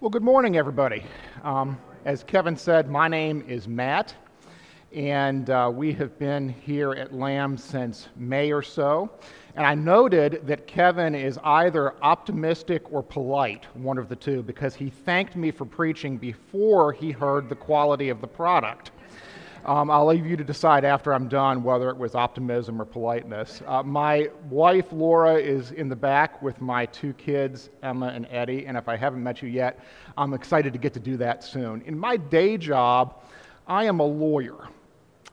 Well, good morning, everybody. Um, as Kevin said, my name is Matt, and uh, we have been here at Lamb since May or so. And I noted that Kevin is either optimistic or polite, one of the two, because he thanked me for preaching before he heard the quality of the product. Um, I'll leave you to decide after I'm done whether it was optimism or politeness. Uh, my wife, Laura, is in the back with my two kids, Emma and Eddie, and if I haven't met you yet, I'm excited to get to do that soon. In my day job, I am a lawyer.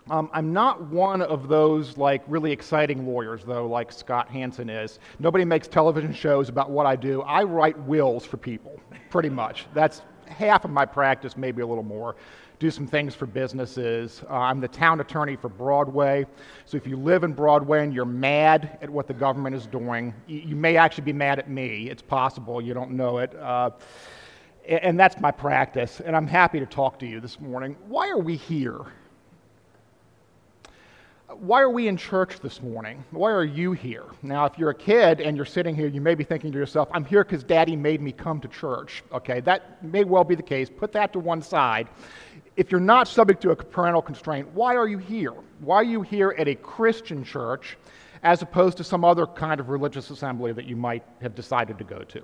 Um, I'm not one of those like really exciting lawyers, though, like Scott Hanson is. Nobody makes television shows about what I do. I write wills for people, pretty much. That's half of my practice, maybe a little more do some things for businesses. Uh, I'm the town attorney for Broadway. So if you live in Broadway and you're mad at what the government is doing, you, you may actually be mad at me. It's possible, you don't know it. Uh, and that's my practice, and I'm happy to talk to you this morning. Why are we here? Why are we in church this morning? Why are you here? Now, if you're a kid and you're sitting here, you may be thinking to yourself, I'm here because daddy made me come to church. Okay, that may well be the case. Put that to one side if you're not subject to a parental constraint, why are you here? Why are you here at a Christian church as opposed to some other kind of religious assembly that you might have decided to go to?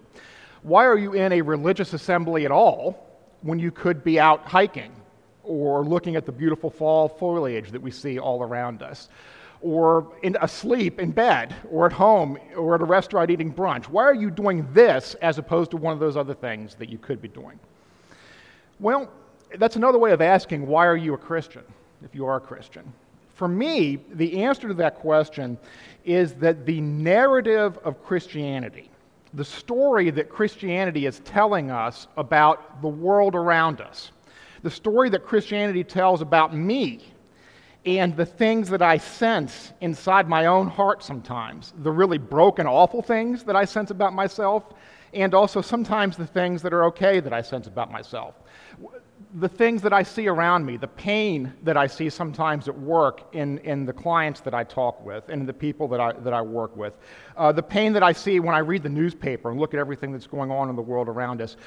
Why are you in a religious assembly at all when you could be out hiking or looking at the beautiful fall foliage that we see all around us? Or in, asleep in bed, or at home, or at a restaurant eating brunch? Why are you doing this as opposed to one of those other things that you could be doing? Well, that's another way of asking, why are you a Christian, if you are a Christian? For me, the answer to that question is that the narrative of Christianity, the story that Christianity is telling us about the world around us, the story that Christianity tells about me and the things that I sense inside my own heart sometimes, the really broken, awful things that I sense about myself, and also sometimes the things that are okay that I sense about myself the things that I see around me, the pain that I see sometimes at work in, in the clients that I talk with and the people that I, that I work with, uh, the pain that I see when I read the newspaper and look at everything that's going on in the world around us.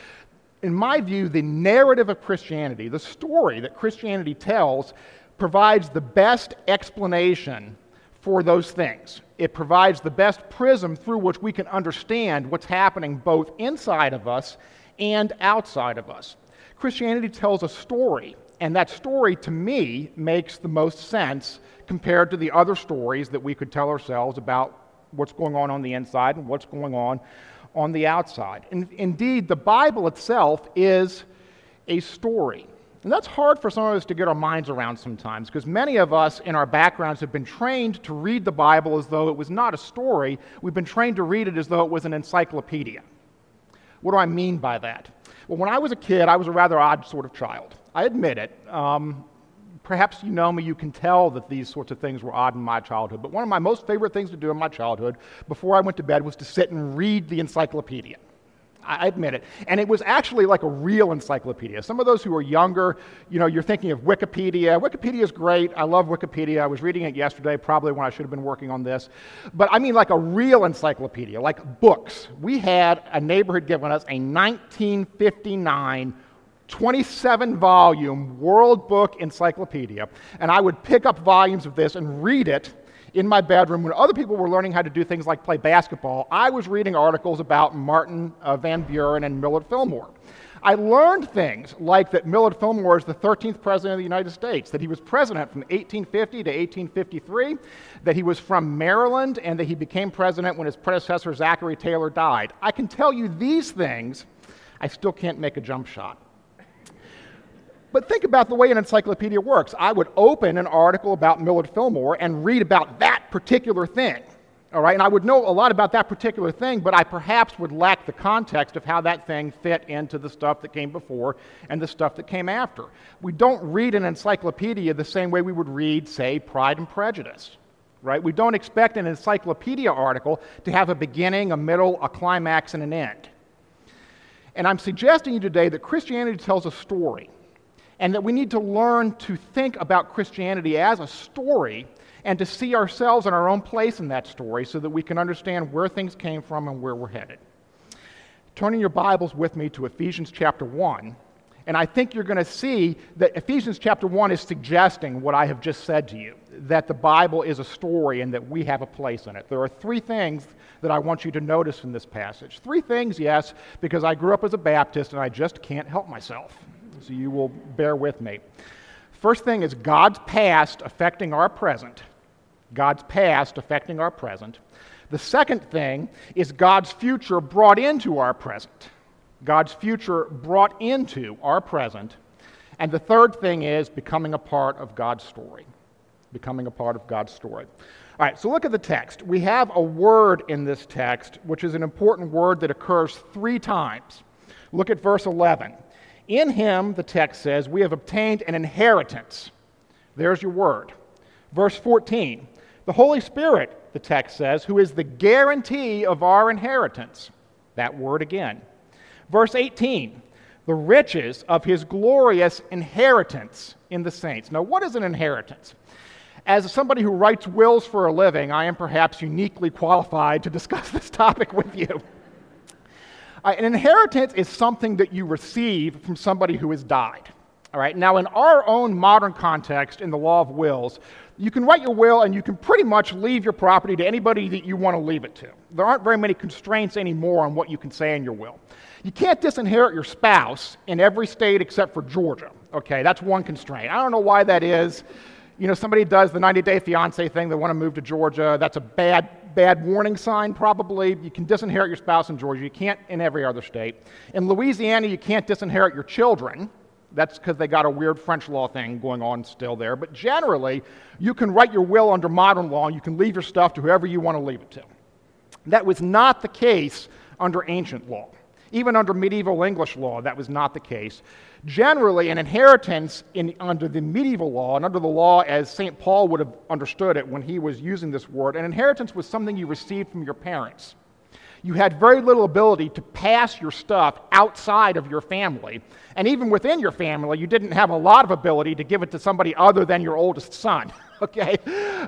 In my view, the narrative of Christianity, the story that Christianity tells, provides the best explanation for those things. It provides the best prism through which we can understand what's happening both inside of us and outside of us. Christianity tells a story, and that story to me makes the most sense compared to the other stories that we could tell ourselves about what's going on on the inside and what's going on on the outside. And indeed, the Bible itself is a story. And that's hard for some of us to get our minds around sometimes because many of us in our backgrounds have been trained to read the Bible as though it was not a story. We've been trained to read it as though it was an encyclopedia. What do I mean by that? Well, when I was a kid, I was a rather odd sort of child. I admit it. Um, perhaps you know me, you can tell that these sorts of things were odd in my childhood. But one of my most favorite things to do in my childhood before I went to bed was to sit and read the encyclopedia. I admit it. And it was actually like a real encyclopedia. Some of those who are younger, you know, you're thinking of Wikipedia. Wikipedia is great. I love Wikipedia. I was reading it yesterday, probably when I should have been working on this. But I mean like a real encyclopedia, like books. We had a neighborhood giving us a 1959 27 volume World Book Encyclopedia. And I would pick up volumes of this and read it in my bedroom when other people were learning how to do things like play basketball, I was reading articles about Martin uh, Van Buren and Millard Fillmore. I learned things like that Millard Fillmore is the 13th president of the United States, that he was president from 1850 to 1853, that he was from Maryland, and that he became president when his predecessor Zachary Taylor died. I can tell you these things, I still can't make a jump shot. But think about the way an encyclopedia works. I would open an article about Millard Fillmore and read about that particular thing. All right, and I would know a lot about that particular thing, but I perhaps would lack the context of how that thing fit into the stuff that came before and the stuff that came after. We don't read an encyclopedia the same way we would read, say, Pride and Prejudice, right? We don't expect an encyclopedia article to have a beginning, a middle, a climax, and an end. And I'm suggesting to you today that Christianity tells a story and that we need to learn to think about Christianity as a story and to see ourselves in our own place in that story so that we can understand where things came from and where we're headed. turning your Bibles with me to Ephesians chapter 1. And I think you're going to see that Ephesians chapter 1 is suggesting what I have just said to you that the Bible is a story and that we have a place in it. There are three things that I want you to notice in this passage. Three things, yes, because I grew up as a Baptist and I just can't help myself. So you will bear with me. First thing is God's past affecting our present. God's past affecting our present. The second thing is God's future brought into our present. God's future brought into our present. And the third thing is becoming a part of God's story. Becoming a part of God's story. All right, so look at the text. We have a word in this text, which is an important word that occurs three times. Look at verse 11. In him, the text says, we have obtained an inheritance. There's your word. Verse 14. The Holy Spirit, the text says, who is the guarantee of our inheritance. That word again. Verse 18, the riches of his glorious inheritance in the saints. Now, what is an inheritance? As somebody who writes wills for a living, I am perhaps uniquely qualified to discuss this topic with you. Uh, an inheritance is something that you receive from somebody who has died. All right. Now, in our own modern context, in the law of wills, you can write your will and you can pretty much leave your property to anybody that you want to leave it to. There aren't very many constraints anymore on what you can say in your will. You can't disinherit your spouse in every state except for Georgia. Okay, that's one constraint. I don't know why that is. You know, somebody does the 90 day fiance thing, they want to move to Georgia. That's a bad, bad warning sign, probably. You can disinherit your spouse in Georgia. You can't in every other state. In Louisiana, you can't disinherit your children. That's because they got a weird French law thing going on still there. But generally, you can write your will under modern law and you can leave your stuff to whoever you want to leave it to. That was not the case under ancient law. Even under medieval English law, that was not the case. Generally, an inheritance in, under the medieval law and under the law as St. Paul would have understood it when he was using this word, an inheritance was something you received from your parents. You had very little ability to pass your stuff outside of your family. And even within your family, you didn't have a lot of ability to give it to somebody other than your oldest son. okay?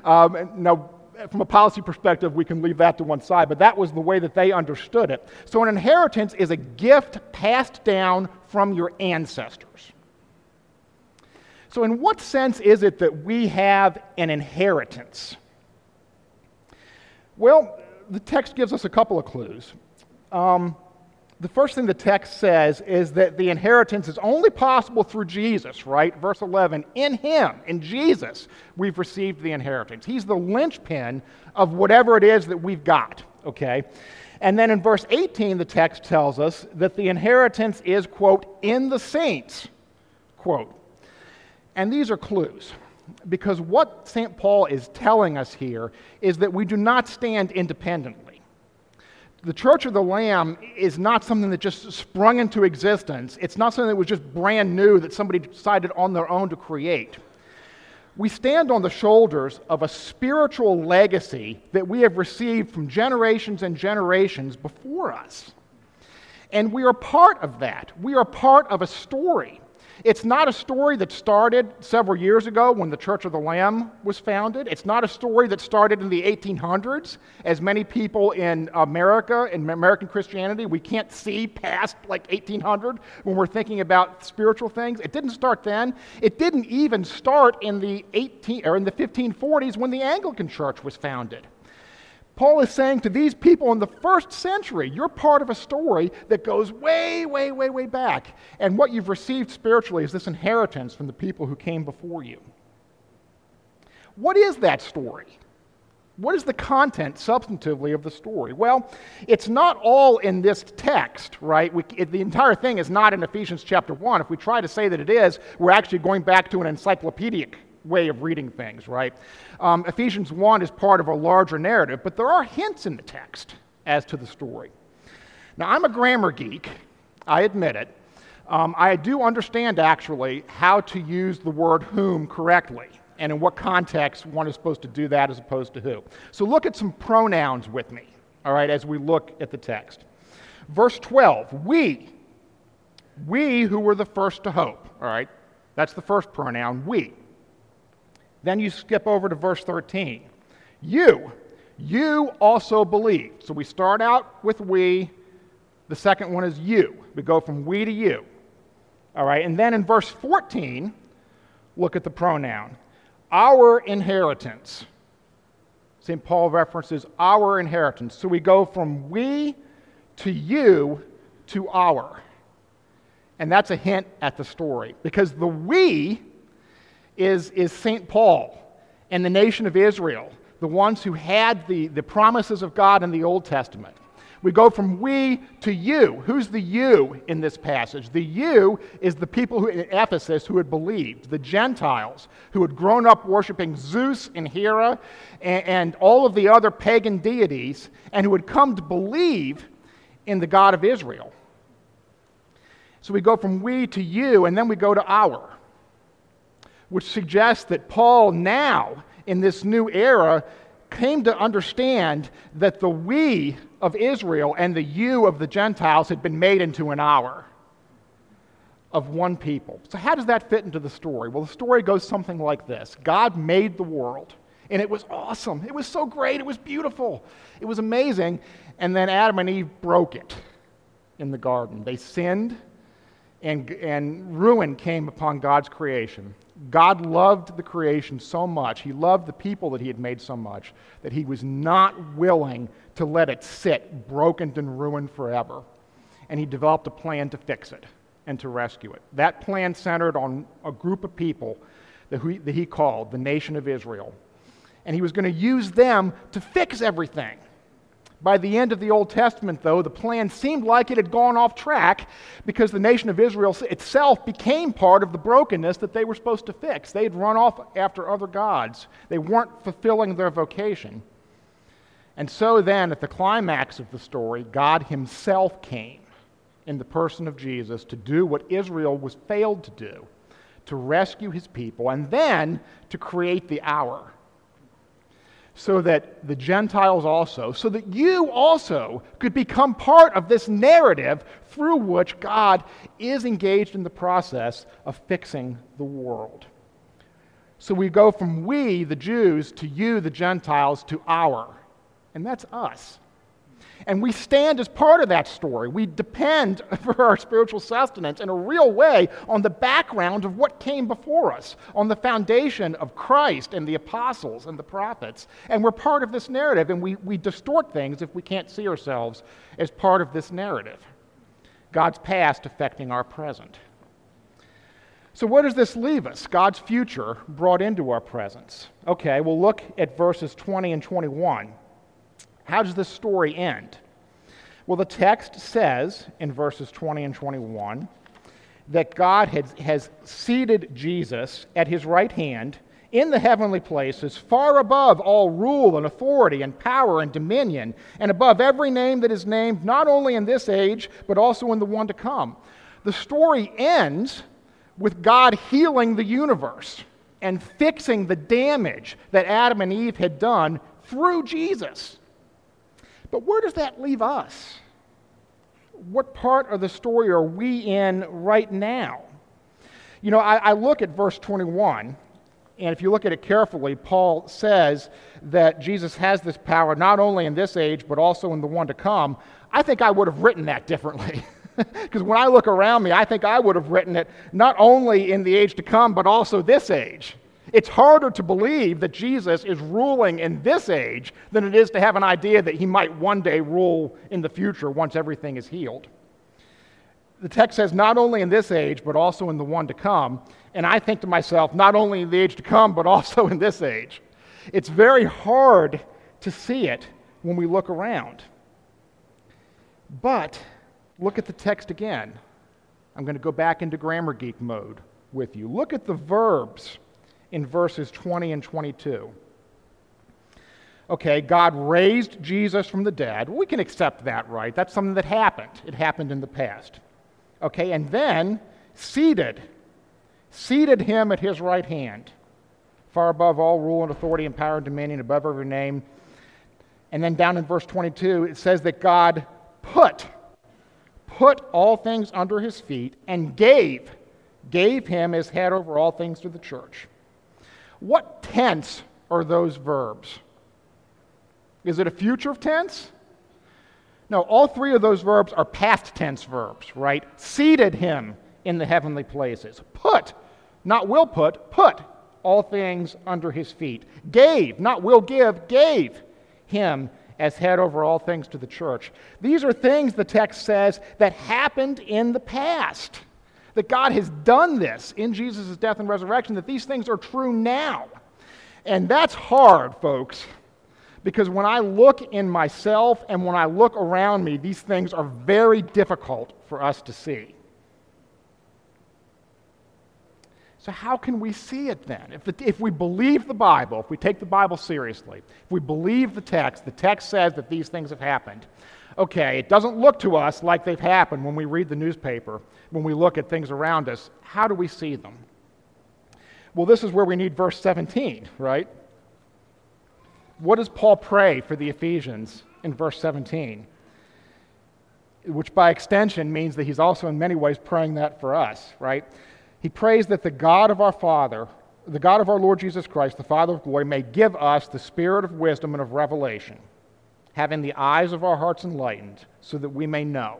Um, now, from a policy perspective, we can leave that to one side, but that was the way that they understood it. So, an inheritance is a gift passed down from your ancestors. So, in what sense is it that we have an inheritance? Well, the text gives us a couple of clues. Um, the first thing the text says is that the inheritance is only possible through Jesus, right? Verse 11, in Him, in Jesus, we've received the inheritance. He's the linchpin of whatever it is that we've got, okay? And then in verse 18, the text tells us that the inheritance is, quote, in the saints, quote. And these are clues. Because what St. Paul is telling us here is that we do not stand independently the Church of the Lamb is not something that just sprung into existence. It's not something that was just brand new that somebody decided on their own to create. We stand on the shoulders of a spiritual legacy that we have received from generations and generations before us. And we are part of that. We are part of a story. It's not a story that started several years ago when the Church of the Lamb was founded. It's not a story that started in the 1800s, as many people in America, in American Christianity, we can't see past like 1800 when we're thinking about spiritual things. It didn't start then. It didn't even start in the 18 or in the 1540s when the Anglican Church was founded. Paul is saying to these people in the first century, you're part of a story that goes way, way, way, way back. And what you've received spiritually is this inheritance from the people who came before you. What is that story? What is the content substantively of the story? Well, it's not all in this text, right? We, it, the entire thing is not in Ephesians chapter 1. If we try to say that it is, we're actually going back to an encyclopedic way of reading things, right? Um, Ephesians 1 is part of a larger narrative, but there are hints in the text as to the story. Now, I'm a grammar geek, I admit it. Um, I do understand actually how to use the word whom correctly and in what context one is supposed to do that as opposed to who. So look at some pronouns with me, all right, as we look at the text. Verse 12, we, we who were the first to hope, all right, that's the first pronoun, we. Then you skip over to verse 13. You, you also believed. So we start out with we, The second one is you. We go from we to you. All right, and then in verse 14, look at the pronoun our inheritance. St. Paul references our inheritance. So we go from we to you to our. And that's a hint at the story because the we is, is St. Paul and the nation of Israel, the ones who had the, the promises of God in the Old Testament. We go from we to you. Who's the you in this passage? The you is the people who, in Ephesus who had believed, the Gentiles who had grown up worshiping Zeus and Hera and, and all of the other pagan deities and who had come to believe in the God of Israel. So we go from we to you, and then we go to our, which suggests that Paul now, in this new era, came to understand that the we of Israel and the you of the Gentiles had been made into an our of one people. So, how does that fit into the story? Well, the story goes something like this God made the world, and it was awesome. It was so great. It was beautiful. It was amazing. And then Adam and Eve broke it in the garden. They sinned, and, and ruin came upon God's creation. God loved the creation so much, He loved the people that He had made so much, that He was not willing to let it sit broken and ruined forever. And He developed a plan to fix it and to rescue it. That plan centered on a group of people that he, that he called the nation of Israel. And He was going to use them to fix everything. By the end of the Old Testament, though, the plan seemed like it had gone off track because the nation of Israel itself became part of the brokenness that they were supposed to fix. They had run off after other gods, they weren't fulfilling their vocation. And so then, at the climax of the story, God Himself came in the person of Jesus to do what Israel was failed to do to rescue His people and then to create the our so that the Gentiles also, so that you also could become part of this narrative through which God is engaged in the process of fixing the world. So we go from we, the Jews, to you, the Gentiles, to our. And that's us. And we stand as part of that story. We depend for our spiritual sustenance in a real way on the background of what came before us, on the foundation of Christ and the apostles and the prophets. And we're part of this narrative, and we, we distort things if we can't see ourselves as part of this narrative. God's past affecting our present. So, where does this leave us? God's future brought into our presence. Okay, we'll look at verses 20 and 21. How does this story end? Well, the text says in verses 20 and 21 that God has, has seated Jesus at his right hand in the heavenly places, far above all rule and authority and power and dominion, and above every name that is named, not only in this age, but also in the one to come. The story ends with God healing the universe and fixing the damage that Adam and Eve had done through Jesus. But where does that leave us? What part of the story are we in right now? You know, I, I look at verse 21, and if you look at it carefully, Paul says that Jesus has this power not only in this age, but also in the one to come. I think I would have written that differently. Because when I look around me, I think I would have written it not only in the age to come, but also this age. It's harder to believe that Jesus is ruling in this age than it is to have an idea that he might one day rule in the future once everything is healed. The text says not only in this age, but also in the one to come. And I think to myself, not only in the age to come, but also in this age. It's very hard to see it when we look around. But look at the text again. I'm going to go back into grammar geek mode with you. Look at the verbs in verses 20 and 22. Okay, God raised Jesus from the dead. We can accept that, right? That's something that happened. It happened in the past. Okay, and then seated, seated him at his right hand, far above all rule and authority and power and dominion, above every name. And then down in verse 22, it says that God put, put all things under his feet and gave, gave him his head over all things to the church what tense are those verbs? Is it a future tense? No, all three of those verbs are past tense verbs, right? Seated him in the heavenly places. Put, not will put, put all things under his feet. Gave, not will give, gave him as head over all things to the church. These are things, the text says, that happened in the past. That God has done this in Jesus' death and resurrection, that these things are true now. And that's hard, folks, because when I look in myself and when I look around me, these things are very difficult for us to see. So, how can we see it then? If, the, if we believe the Bible, if we take the Bible seriously, if we believe the text, the text says that these things have happened. Okay, it doesn't look to us like they've happened when we read the newspaper, when we look at things around us. How do we see them? Well, this is where we need verse 17, right? What does Paul pray for the Ephesians in verse 17? Which by extension means that he's also in many ways praying that for us, right? He prays that the God of our Father, the God of our Lord Jesus Christ, the Father of glory, may give us the spirit of wisdom and of revelation, having the eyes of our hearts enlightened, so that we may know.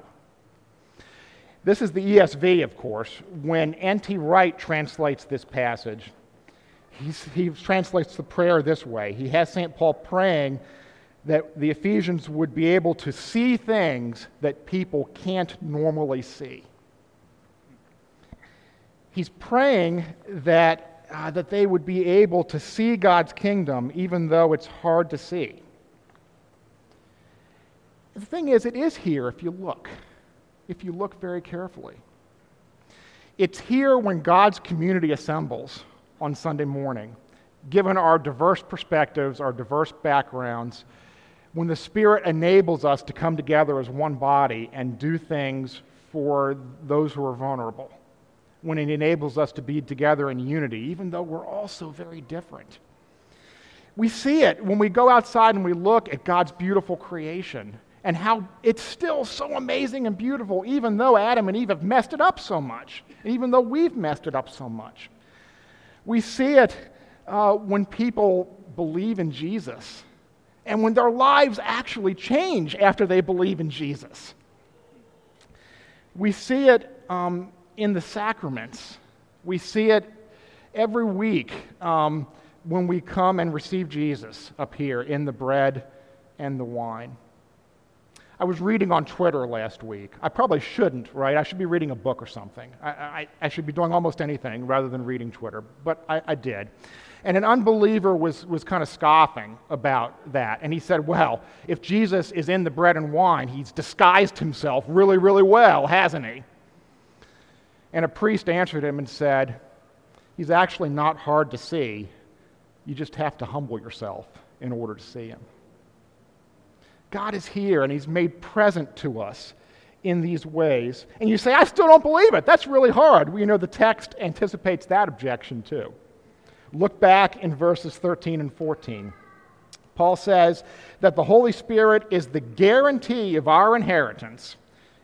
This is the ESV, of course. When N.T. Wright translates this passage, he translates the prayer this way. He has St. Paul praying that the Ephesians would be able to see things that people can't normally see he's praying that, uh, that they would be able to see God's kingdom even though it's hard to see. The thing is, it is here if you look, if you look very carefully. It's here when God's community assembles on Sunday morning, given our diverse perspectives, our diverse backgrounds, when the Spirit enables us to come together as one body and do things for those who are vulnerable when it enables us to be together in unity, even though we're all so very different. We see it when we go outside and we look at God's beautiful creation and how it's still so amazing and beautiful, even though Adam and Eve have messed it up so much, even though we've messed it up so much. We see it uh, when people believe in Jesus and when their lives actually change after they believe in Jesus. We see it um, in the sacraments. We see it every week um, when we come and receive Jesus up here in the bread and the wine. I was reading on Twitter last week. I probably shouldn't, right? I should be reading a book or something. I, I, I should be doing almost anything rather than reading Twitter, but I, I did. And an unbeliever was, was kind of scoffing about that. And he said, Well, if Jesus is in the bread and wine, he's disguised himself really, really well, hasn't he? And a priest answered him and said, He's actually not hard to see. You just have to humble yourself in order to see him. God is here and he's made present to us in these ways. And you say, I still don't believe it. That's really hard. You know, the text anticipates that objection too. Look back in verses 13 and 14. Paul says that the Holy Spirit is the guarantee of our inheritance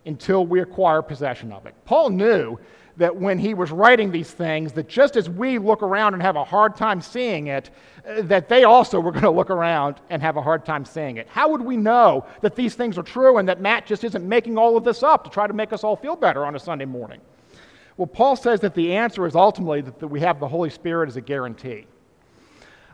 until we acquire possession of it. Paul knew that when he was writing these things, that just as we look around and have a hard time seeing it, uh, that they also were going to look around and have a hard time seeing it. How would we know that these things are true and that Matt just isn't making all of this up to try to make us all feel better on a Sunday morning? Well, Paul says that the answer is ultimately that we have the Holy Spirit as a guarantee.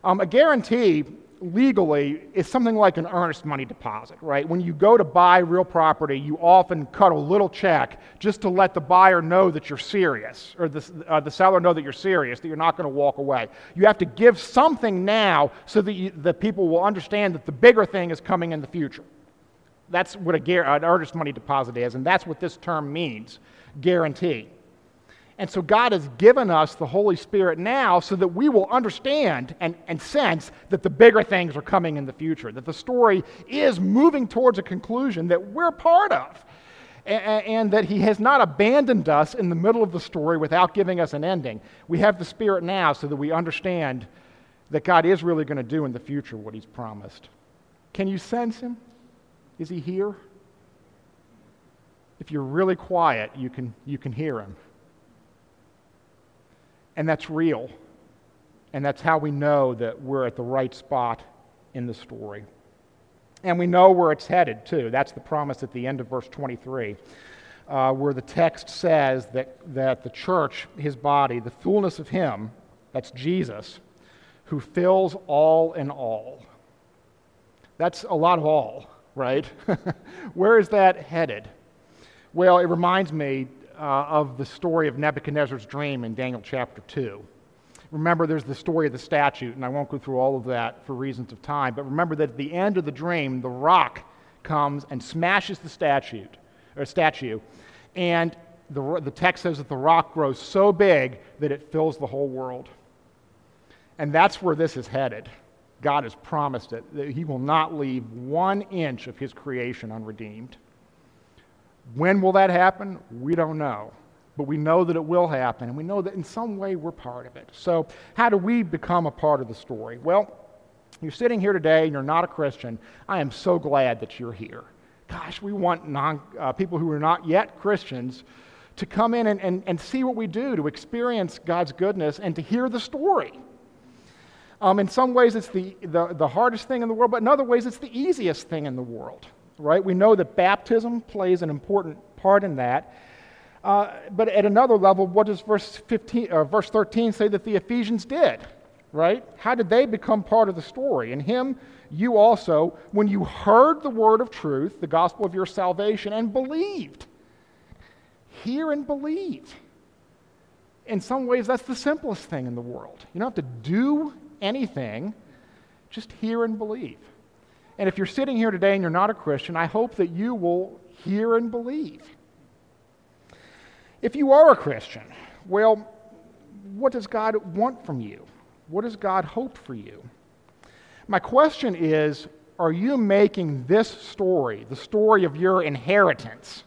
Um, a guarantee legally is something like an earnest money deposit, right? When you go to buy real property, you often cut a little check just to let the buyer know that you're serious, or the, uh, the seller know that you're serious, that you're not going to walk away. You have to give something now so that you, the people will understand that the bigger thing is coming in the future. That's what a, an earnest money deposit is, and that's what this term means guarantee. And so God has given us the Holy Spirit now so that we will understand and, and sense that the bigger things are coming in the future, that the story is moving towards a conclusion that we're part of, and, and that He has not abandoned us in the middle of the story without giving us an ending. We have the Spirit now so that we understand that God is really going to do in the future what He's promised. Can you sense Him? Is He here? If you're really quiet, you can, you can hear Him. And that's real. And that's how we know that we're at the right spot in the story. And we know where it's headed, too. That's the promise at the end of verse 23, uh, where the text says that, that the church, his body, the fullness of him, that's Jesus, who fills all in all. That's a lot of all, right? where is that headed? Well, it reminds me Uh, of the story of Nebuchadnezzar's dream in Daniel chapter 2. Remember, there's the story of the statue, and I won't go through all of that for reasons of time, but remember that at the end of the dream, the rock comes and smashes the statue, or statue, and the, the text says that the rock grows so big that it fills the whole world. And that's where this is headed. God has promised it, that He will not leave one inch of His creation unredeemed. When will that happen? We don't know. But we know that it will happen, and we know that in some way we're part of it. So, how do we become a part of the story? Well, you're sitting here today and you're not a Christian. I am so glad that you're here. Gosh, we want non, uh, people who are not yet Christians to come in and, and, and see what we do, to experience God's goodness, and to hear the story. Um, in some ways, it's the, the, the hardest thing in the world, but in other ways, it's the easiest thing in the world right? We know that baptism plays an important part in that. Uh, but at another level, what does verse, 15, uh, verse 13 say that the Ephesians did? Right? How did they become part of the story? In Him, you also, when you heard the word of truth, the gospel of your salvation, and believed. Hear and believe. In some ways, that's the simplest thing in the world. You don't have to do anything, just hear and believe. And if you're sitting here today and you're not a Christian, I hope that you will hear and believe. If you are a Christian, well, what does God want from you? What does God hope for you? My question is are you making this story, the story of your inheritance,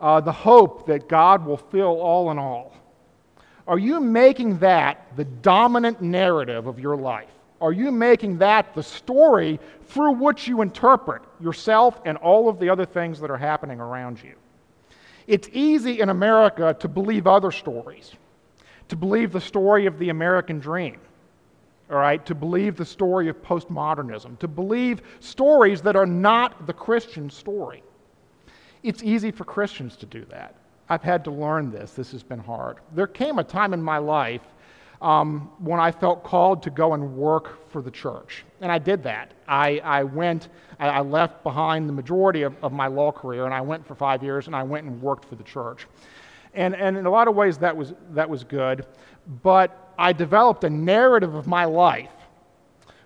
uh, the hope that God will fill all in all? Are you making that the dominant narrative of your life? Are you making that the story through which you interpret yourself and all of the other things that are happening around you? It's easy in America to believe other stories, to believe the story of the American dream, all right, to believe the story of postmodernism, to believe stories that are not the Christian story. It's easy for Christians to do that. I've had to learn this. This has been hard. There came a time in my life um, when I felt called to go and work for the church. And I did that. I, I went, I, I left behind the majority of, of my law career, and I went for five years, and I went and worked for the church. And, and in a lot of ways, that was, that was good. But I developed a narrative of my life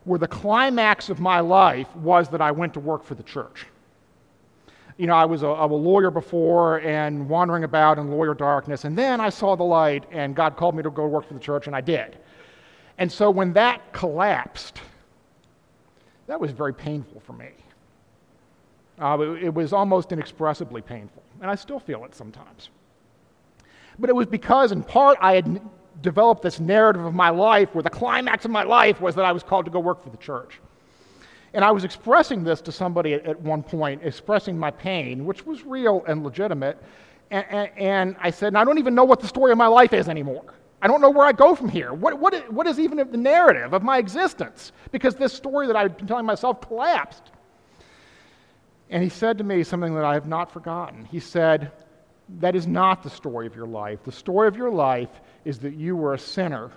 where the climax of my life was that I went to work for the church you know, I was a, a, lawyer before and wandering about in lawyer darkness, and then I saw the light, and God called me to go work for the church, and I did. And so when that collapsed, that was very painful for me. Uh, it, it was almost inexpressibly painful, and I still feel it sometimes. But it was because, in part, I had developed this narrative of my life where the climax of my life was that I was called to go work for the church. And I was expressing this to somebody at, at one point, expressing my pain, which was real and legitimate. And, and, and, I said, I don't even know what the story of my life is anymore. I don't know where I go from here. What, what, what is even the narrative of my existence? Because this story that I've been telling myself collapsed. And he said to me something that I have not forgotten. He said, That is not the story of your life. The story of your life is that you were a sinner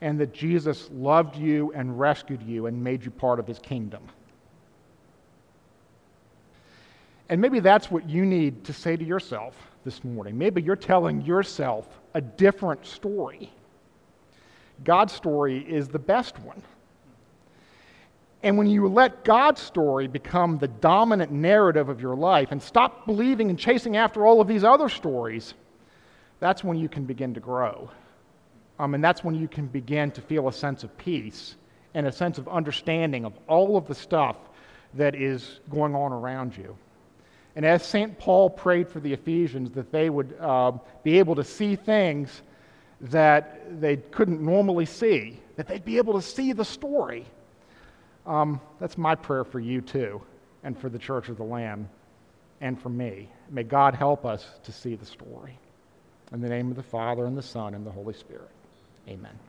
and that Jesus loved you and rescued you and made you part of his kingdom. And maybe that's what you need to say to yourself this morning. Maybe you're telling yourself a different story. God's story is the best one. And when you let God's story become the dominant narrative of your life and stop believing and chasing after all of these other stories, that's when you can begin to grow. Um, and that's when you can begin to feel a sense of peace and a sense of understanding of all of the stuff that is going on around you. And as St. Paul prayed for the Ephesians, that they would uh, be able to see things that they couldn't normally see, that they'd be able to see the story. Um, that's my prayer for you, too, and for the Church of the Lamb, and for me. May God help us to see the story. In the name of the Father, and the Son, and the Holy Spirit. Amen.